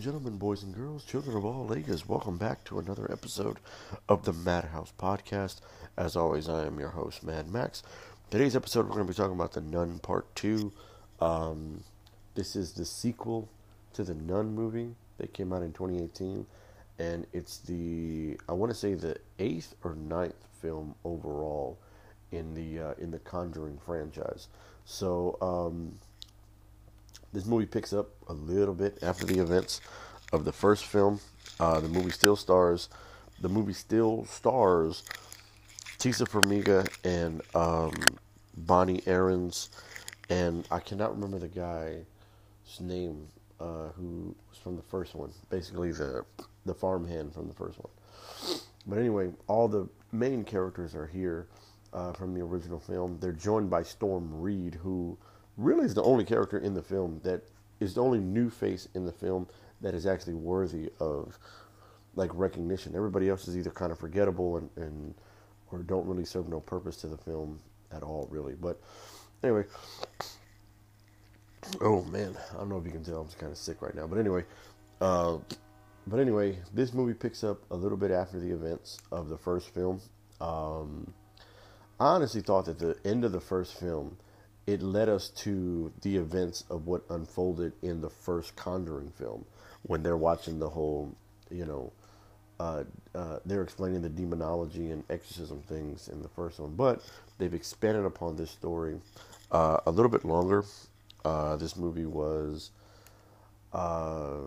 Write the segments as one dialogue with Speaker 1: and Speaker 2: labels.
Speaker 1: and gentlemen, boys and girls, children of all ages, welcome back to another episode of the Madhouse Podcast. As always, I am your host, Mad Max. Today's episode, we're going to be talking about The Nun Part 2. Um, this is the sequel to the Nun movie that came out in 2018, and it's the, I want to say, the eighth or ninth film overall in the uh, in the Conjuring franchise. So, um, this movie picks up a little bit after the events of the first film. Uh, the movie still stars. The movie still stars Taissa Farmiga and um, Bonnie Aarons, and I cannot remember the guy's name uh, who was from the first one. Basically, the the farmhand from the first one. But anyway, all the main characters are here uh, from the original film. They're joined by Storm Reid, who really is the only character in the film that is the only new face in the film that is actually worthy of like recognition. Everybody else is either kind of forgettable and, and or don't really serve no purpose to the film at all, really. But anyway, oh man, I don't know if you can tell I'm kind of sick right now. But anyway, uh, but anyway, this movie picks up a little bit after the events of the first film. Um, I honestly thought that the end of the first film it led us to the events of what unfolded in the first Conjuring film when they're watching the whole, you know, uh, uh, they're explaining the demonology and exorcism things in the first one, but they've expanded upon this story uh, a little bit longer. Uh, this movie was, uh,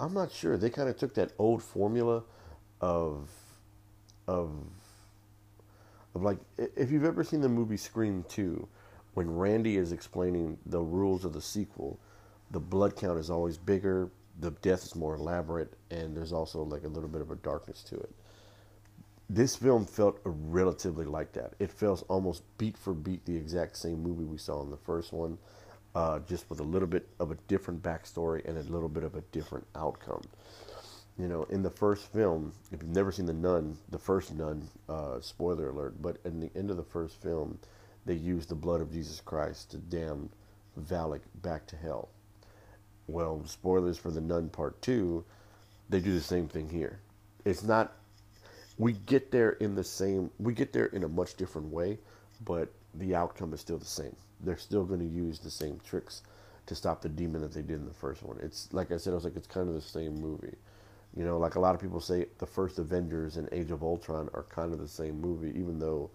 Speaker 1: I'm not sure. They kind of took that old formula of, of, of like if you've ever seen the movie Scream Two when Randy is explaining the rules of the sequel, the blood count is always bigger, the death is more elaborate, and there's also like a little bit of a darkness to it. This film felt relatively like that. It felt almost beat for beat the exact same movie we saw in the first one, uh, just with a little bit of a different backstory and a little bit of a different outcome. You know, in the first film, if you've never seen The Nun, the first Nun, uh, spoiler alert, but in the end of the first film, they used the blood of Jesus Christ to damn Valak back to hell. Well, spoilers for the Nun Part 2, they do the same thing here. It's not, we get there in the same, we get there in a much different way, but the outcome is still the same. They're still going to use the same tricks to stop the demon that they did in the first one. It's, like I said, I was like, it's kind of the same movie. You know, like a lot of people say, the first Avengers and Age of Ultron are kind of the same movie, even though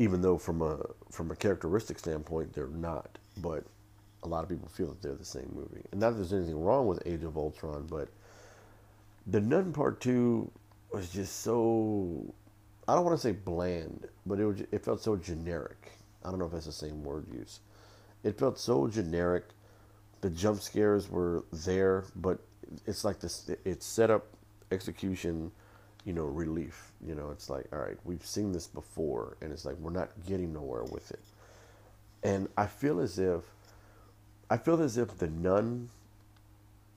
Speaker 1: even though from a from a characteristic standpoint they're not, but a lot of people feel that they're the same movie. And not that there's anything wrong with Age of Ultron, but the Nun Part Two was just so I don't want to say bland, but it was, it felt so generic. I don't know if that's the same word use. It felt so generic. The jump scares were there, but it's like this. It's set up, execution, you know, relief. You know, it's like, all right, we've seen this before, and it's like we're not getting nowhere with it. And I feel as if, I feel as if the Nun,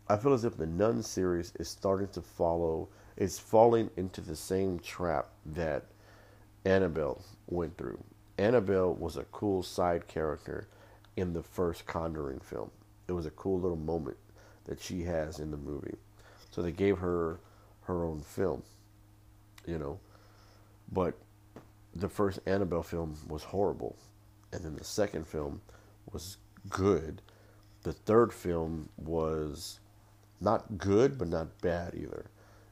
Speaker 1: I feel as if the Nun series is starting to follow, is falling into the same trap that Annabelle went through. Annabelle was a cool side character in the first Conjuring film. It was a cool little moment that she has in the movie. So they gave her her own film you know. But the first Annabelle film was horrible, and then the second film was good. The third film was not good, but not bad either.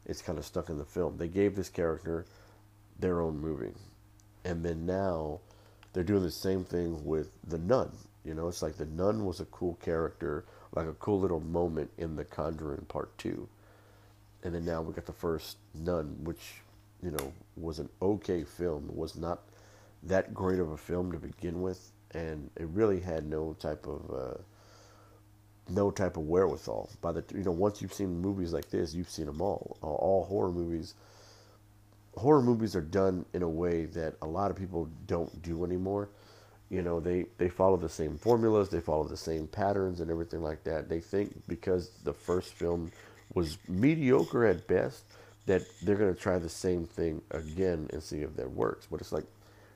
Speaker 1: It's kind of stuck in the film. They gave this character their own movie, and then now they're doing the same thing with the Nun. You know, it's like the Nun was a cool character, like a cool little moment in The Conjuring Part Two, and then now we got the first Nun, which you know, was an okay film. It was not that great of a film to begin with, and it really had no type of uh, no type of wherewithal. By the you know, once you've seen movies like this, you've seen them all. All, all horror movies. Horror movies are done in a way that a lot of people don't do anymore. You know, they, they follow the same formulas, they follow the same patterns and everything like that. They think because the first film was mediocre at best, that they're going to try the same thing again and see if that works. But it's like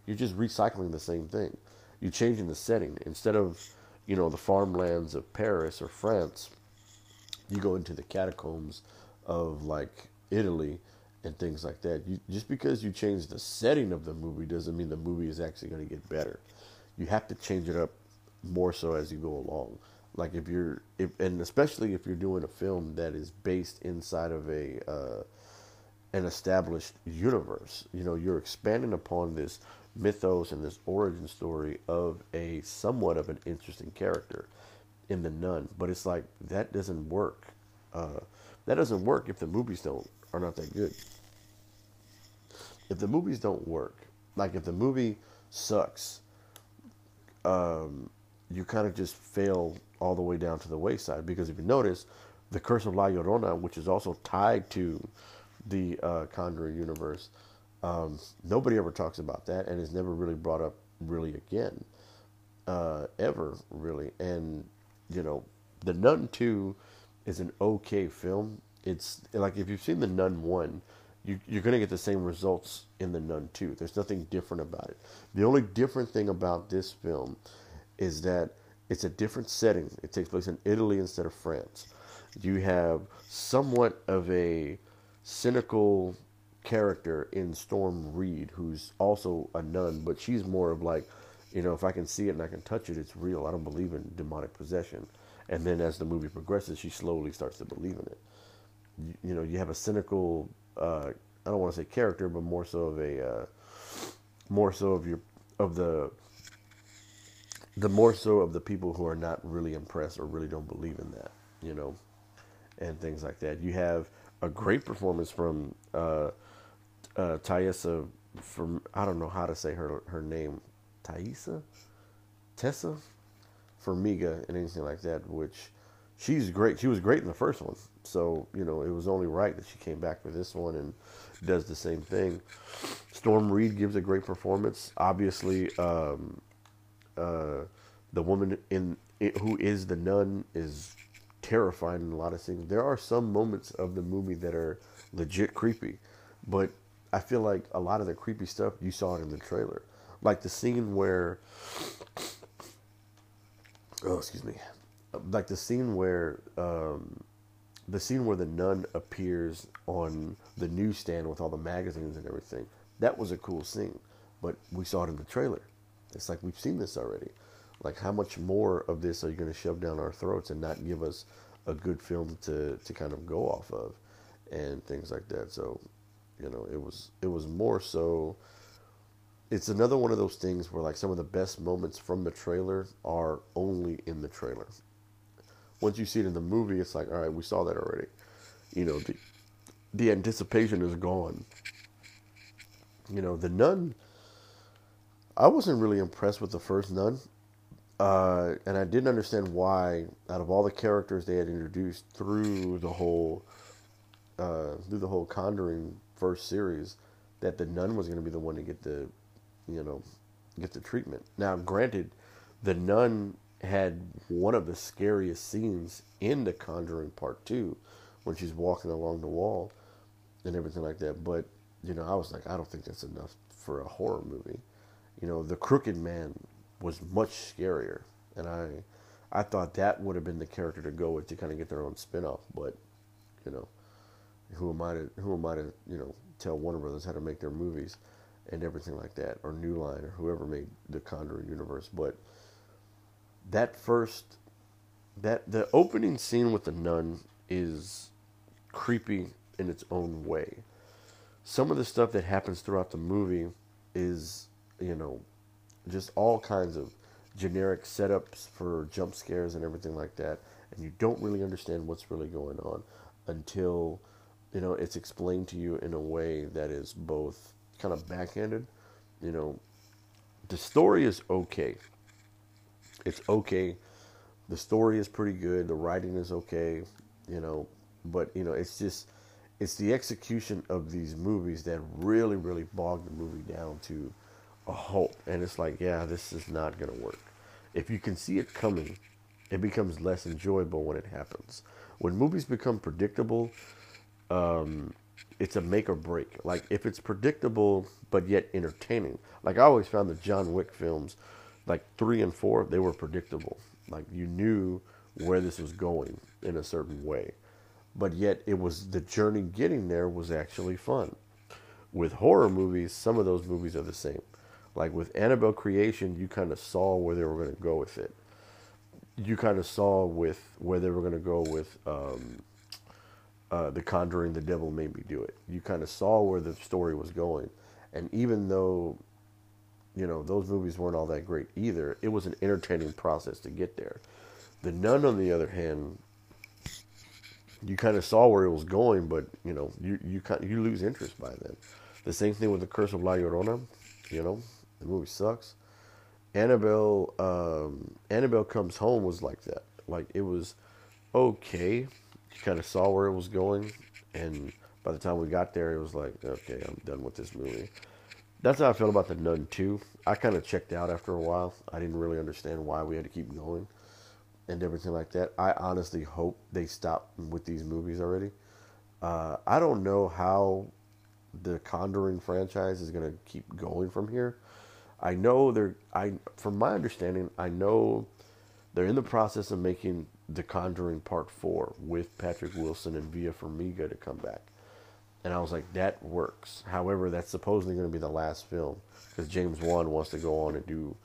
Speaker 1: you're just recycling the same thing. You're changing the setting instead of you know the farmlands of Paris or France. you go into the catacombs of like Italy and things like that. You, just because you change the setting of the movie doesn't mean the movie is actually going to get better. You have to change it up more so as you go along. Like if you're, if, and especially if you're doing a film that is based inside of a uh, an established universe. You know, you're expanding upon this mythos and this origin story of a somewhat of an interesting character in the nun. But it's like that doesn't work. Uh, that doesn't work if the movies don't are not that good. If the movies don't work, like if the movie sucks, um, you kind of just fail all the way down to the wayside. Because if you notice, the Curse of La Llorona, which is also tied to the uh, Conjuring universe, um, nobody ever talks about that, and is never really brought up really again, uh, ever really. And you know, The Nun Two is an okay film. It's like if you've seen The Nun One, you, you're going to get the same results in The Nun Two. There's nothing different about it. The only different thing about this film is that it's a different setting. It takes place in Italy instead of France. You have somewhat of a cynical character in Storm Reid, who's also a nun, but she's more of like, you know, if I can see it and I can touch it, it's real. I don't believe in demonic possession. And then as the movie progresses, she slowly starts to believe in it. You, you know, you have a cynical, uh, I don't want to say character, but more so of a, uh, more so of your, of the, the more so of the people who are not really impressed or really don't believe in that, you know, and things like that. You have a great performance from uh, uh. From I don't know how to say her her name, Taissa, Tessa, Farmiga, and anything like that. Which she's great. She was great in the first one, so you know it was only right that she came back for this one and does the same thing. Storm Reid gives a great performance. Obviously, um, uh, the woman in who is the nun is terrifying in a lot of scenes. There are some moments of the movie that are legit creepy, but I feel like a lot of the creepy stuff you saw it in the trailer, like the scene where, oh excuse me, like the scene where um, the scene where the nun appears on the newsstand with all the magazines and everything. That was a cool scene, but we saw it in the trailer. It's like we've seen this already. Like, how much more of this are you going to shove down our throats and not give us a good film to, to kind of go off of and things like that? So, you know, it was it was more so. It's another one of those things where like some of the best moments from the trailer are only in the trailer. Once you see it in the movie, it's like, all right, we saw that already. You know, the the anticipation is gone. You know, the nun. I wasn't really impressed with the first nun. Uh, and I didn't understand why, out of all the characters they had introduced through the whole uh, through the whole Conjuring first series, that the nun was going to be the one to get the, you know, get the treatment. Now, granted, the nun had one of the scariest scenes in the Conjuring Part Two, when she's walking along the wall, and everything like that. But you know, I was like, I don't think that's enough for a horror movie. You know, the Crooked Man was much scarier, and I I thought that would have been the character to go with to kind of get their own spinoff. But you know, who am I to who am I to you know tell Warner Brothers how to make their movies and everything like that, or New Line, or whoever made the Conjuring universe. But that first that the opening scene with the nun is creepy in its own way. Some of the stuff that happens throughout the movie is, you know, just all kinds of generic setups for jump scares and everything like that, and you don't really understand what's really going on until you know it's explained to you in a way that is both kind of backhanded. You know, the story is okay. It's okay. The story is pretty good. The writing is okay. You know, but you know it's just it's the execution of these movies that really really bogged the movie down to a halt. And it's like, yeah, this is not going to work. If you can see it coming, it becomes less enjoyable when it happens. When movies become predictable, um, it's a make or break. Like if it's predictable but yet entertaining. Like I always found the John Wick films, like three and four, they were predictable. Like you knew where this was going in a certain way. But yet, it was the journey getting there was actually fun. With horror movies, some of those movies are the same. Like with Annabelle Creation, you kind of saw where they were going to go with it. You kind of saw with where they were going to go with um, uh, The Conjuring, The Devil Made Me Do It. You kind of saw where the story was going. And even though, you know, those movies weren't all that great either, it was an entertaining process to get there. The Nun, on the other hand, you kind of saw where it was going, but you know, you you you lose interest by then. The same thing with the Curse of La Llorona. You know, the movie sucks. Annabelle, um, Annabelle comes home was like that. Like it was okay. You kind of saw where it was going, and by the time we got there, it was like, okay, I'm done with this movie. That's how I felt about the Nun too. I kind of checked out after a while. I didn't really understand why we had to keep going and everything like that. I honestly hope they stop with these movies already. Uh, I don't know how the Conjuring franchise is going to keep going from here. I know they're I from my understanding, I know they're in the process of making The Conjuring Part 4 with Patrick Wilson and Vera Farmiga to come back. And I was like, that works. However, that's supposedly going to be the last film because James Wan wants to go on and do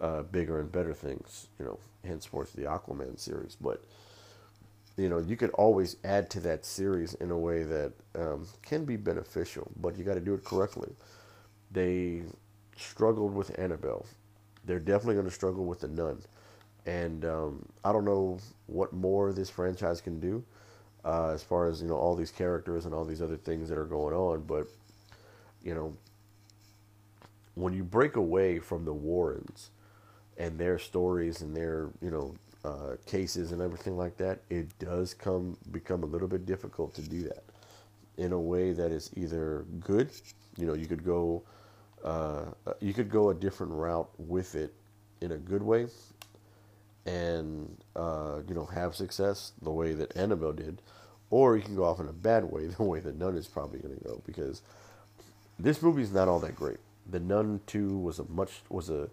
Speaker 1: uh, bigger and better things, you know, henceforth the Aquaman series. But you know, you could always add to that series in a way that um, can be beneficial, but you got to do it correctly. They struggled with Annabelle. They're definitely going to struggle with the Nun, and um, I don't know what more this franchise can do uh, as far as you know all these characters and all these other things that are going on. But you know, when you break away from the Warrens and their stories and their you know uh, cases and everything like that, it does come become a little bit difficult to do that in a way that is either good. You know, you could go uh, you could go a different route with it in a good way, and uh, you know have success the way that Annabelle did, or you can go off in a bad way, the way that Nun is probably going to go because this movie is not all that great. The Nun Two was a much was a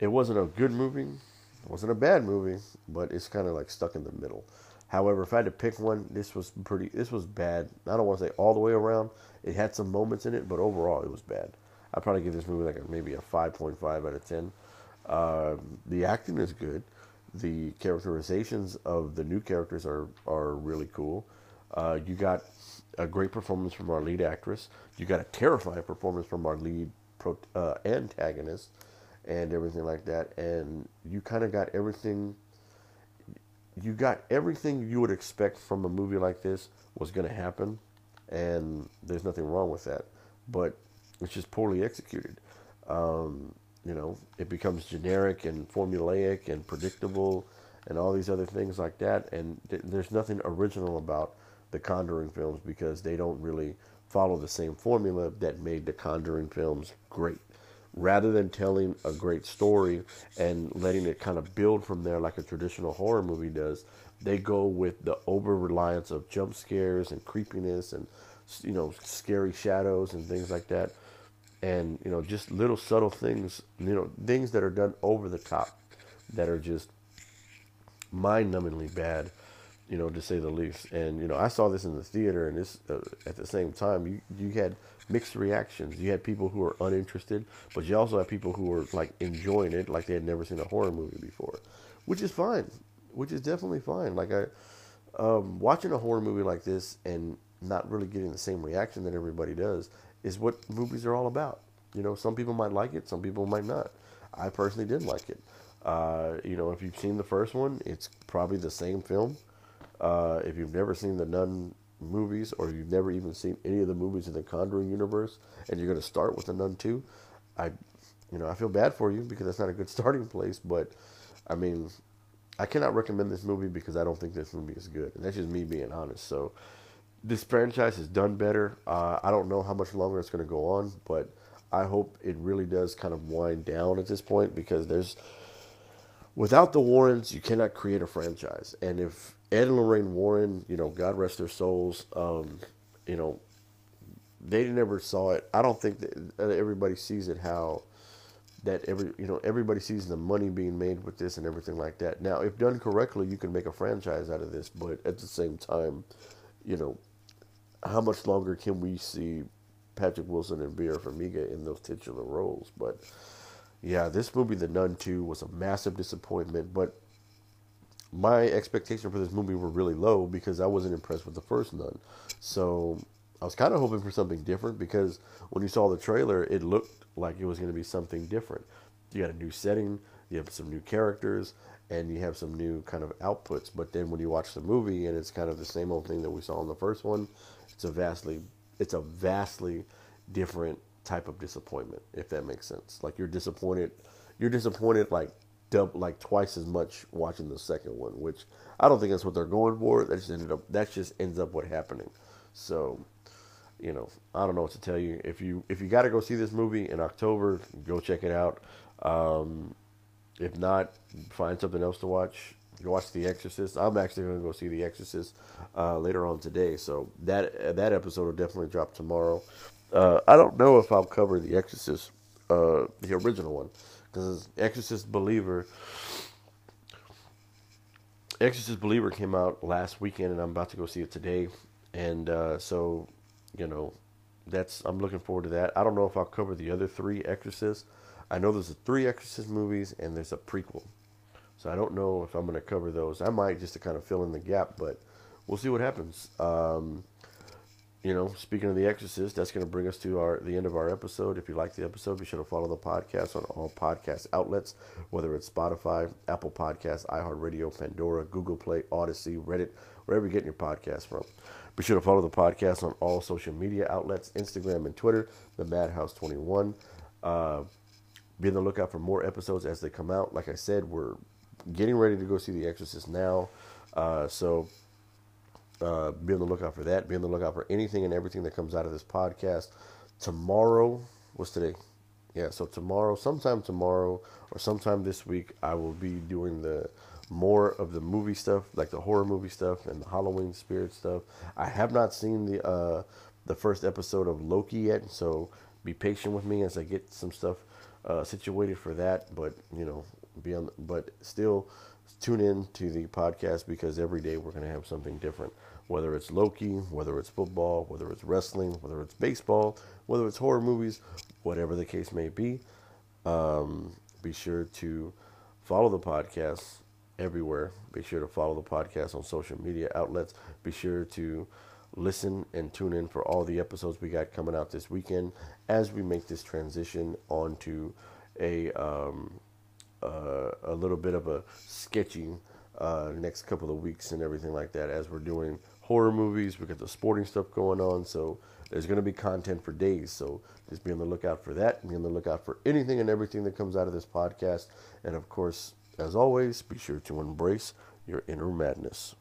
Speaker 1: it wasn't a good movie. It wasn't a bad movie, but it's kind of like stuck in the middle. However, if I had to pick one, this was pretty. This was bad. I don't want to say all the way around. It had some moments in it, but overall, it was bad. I'd probably give this movie like a, maybe a 5.5 out of 10. Uh, the acting is good. The characterizations of the new characters are are really cool. Uh, you got a great performance from our lead actress. You got a terrifying performance from our lead pro, uh, antagonist and everything like that. And you kind of got everything. You got everything you would expect from a movie like this was going to happen, and there's nothing wrong with that. But it's just poorly executed. Um, you know, it becomes generic and formulaic and predictable, and all these other things like that. And th- there's nothing original about the Conjuring films because they don't really follow the same formula that made the Conjuring films great rather than telling a great story and letting it kind of build from there like a traditional horror movie does, they go with the over reliance of jump scares and creepiness and you know scary shadows and things like that, and you know just little subtle things, you know things that are done over the top, that are just mind-numbingly bad you know, to say the least. And you know, I saw this in the theater, and this uh, at the same time, you you had mixed reactions. You had people who were uninterested, but you also had people who were like enjoying it, like they had never seen a horror movie before, which is fine, which is definitely fine. Like I, um, watching a horror movie like this and not really getting the same reaction that everybody does is what movies are all about. You know, some people might like it, some people might not. I personally did like it. Uh, you know, if you've seen the first one, it's probably the same film. Uh, if you've never seen the Nun movies or you've never even seen any of the movies in the Conjuring universe and you're going to start with the Nun 2, I, you know, I feel bad for you because that's not a good starting place. But I mean, I cannot recommend this movie because I don't think this movie is good, and that's just me being honest. So this franchise has done better. Uh, I don't know how much longer it's going to go on, but I hope it really does kind of wind down at this point because there's without the Warrens, you cannot create a franchise. And if Ed and Lorraine Warren, you know, God rest their souls, um, you know, they never saw it. I don't think that everybody sees it how that every you know everybody sees the money being made with this and everything like that. Now, if done correctly, you can make a franchise out of this, but at the same time, you know, how much longer can we see Patrick Wilson and Vera Farmiga in those titular roles? But yeah, this movie, The Nun 2, was a massive disappointment, but my expectations for this movie were really low because I wasn't impressed with the first Nun. So I was kind of hoping for something different because when you saw the trailer, it looked like it was going to be something different. You got a new setting, you have some new characters, and you have some new kind of outputs. But then when you watch the movie and it's kind of the same old thing that we saw in the first one, it's a vastly it's a vastly different type of disappointment, if that makes sense. Like you're disappointed you're disappointed like double like twice as much watching the second one, which I don't think that's what they're going for. That just ended up that just ends up what happening. So you know, I don't know what to tell you. If you if you got to go see this movie in October, go check it out. Um, if not, find something else to watch. Go watch The Exorcist. I'm actually going to go see The Exorcist uh, later on today, so that that episode will definitely drop tomorrow. Uh, I don't know if I'll cover The Exorcist, uh, the original one, because Exorcist Believer. Exorcist Believer came out last weekend, and I'm about to go see it today. And uh, so you know, that's I'm looking forward to that. I don't know if I'll cover the other three Exorcists. I know there's a three Exorcist movies and there's a prequel, so I don't know if I'm going to cover those. I might just to kind of fill in the gap, but we'll see what happens. Um, you know, speaking of the Exorcist, that's going to bring us to our the end of our episode. If you like the episode, be sure to follow the podcast on all podcast outlets, whether it's Spotify, Apple Podcasts, iHeartRadio, Pandora, Google Play, Odyssey, Reddit, wherever you're getting your podcast from. Be sure to follow the podcast on all social media outlets Instagram and Twitter, the Madhouse 21. Uh, be on the lookout for more episodes as they come out. Like I said, we're getting ready to go see The Exorcist now. Uh, so uh, be on the lookout for that. Be on the lookout for anything and everything that comes out of this podcast. Tomorrow, what's today? Yeah, so tomorrow, sometime tomorrow or sometime this week, I will be doing the more of the movie stuff, like the horror movie stuff and the Halloween spirit stuff. I have not seen the uh, the first episode of Loki yet, so be patient with me as I get some stuff uh, situated for that. But you know, be on, but still tune in to the podcast because every day we're going to have something different. Whether it's Loki, whether it's football, whether it's wrestling, whether it's baseball, whether it's horror movies, whatever the case may be. Um, be sure to follow the podcast everywhere. Be sure to follow the podcast on social media outlets. Be sure to listen and tune in for all the episodes we got coming out this weekend as we make this transition onto a um, uh, a little bit of a sketchy uh, next couple of weeks and everything like that as we're doing horror movies. We got the sporting stuff going on, so there's going to be content for days. So just be on the lookout for that. Be on the lookout for anything and everything that comes out of this podcast, and of course as always, be sure to embrace your inner madness.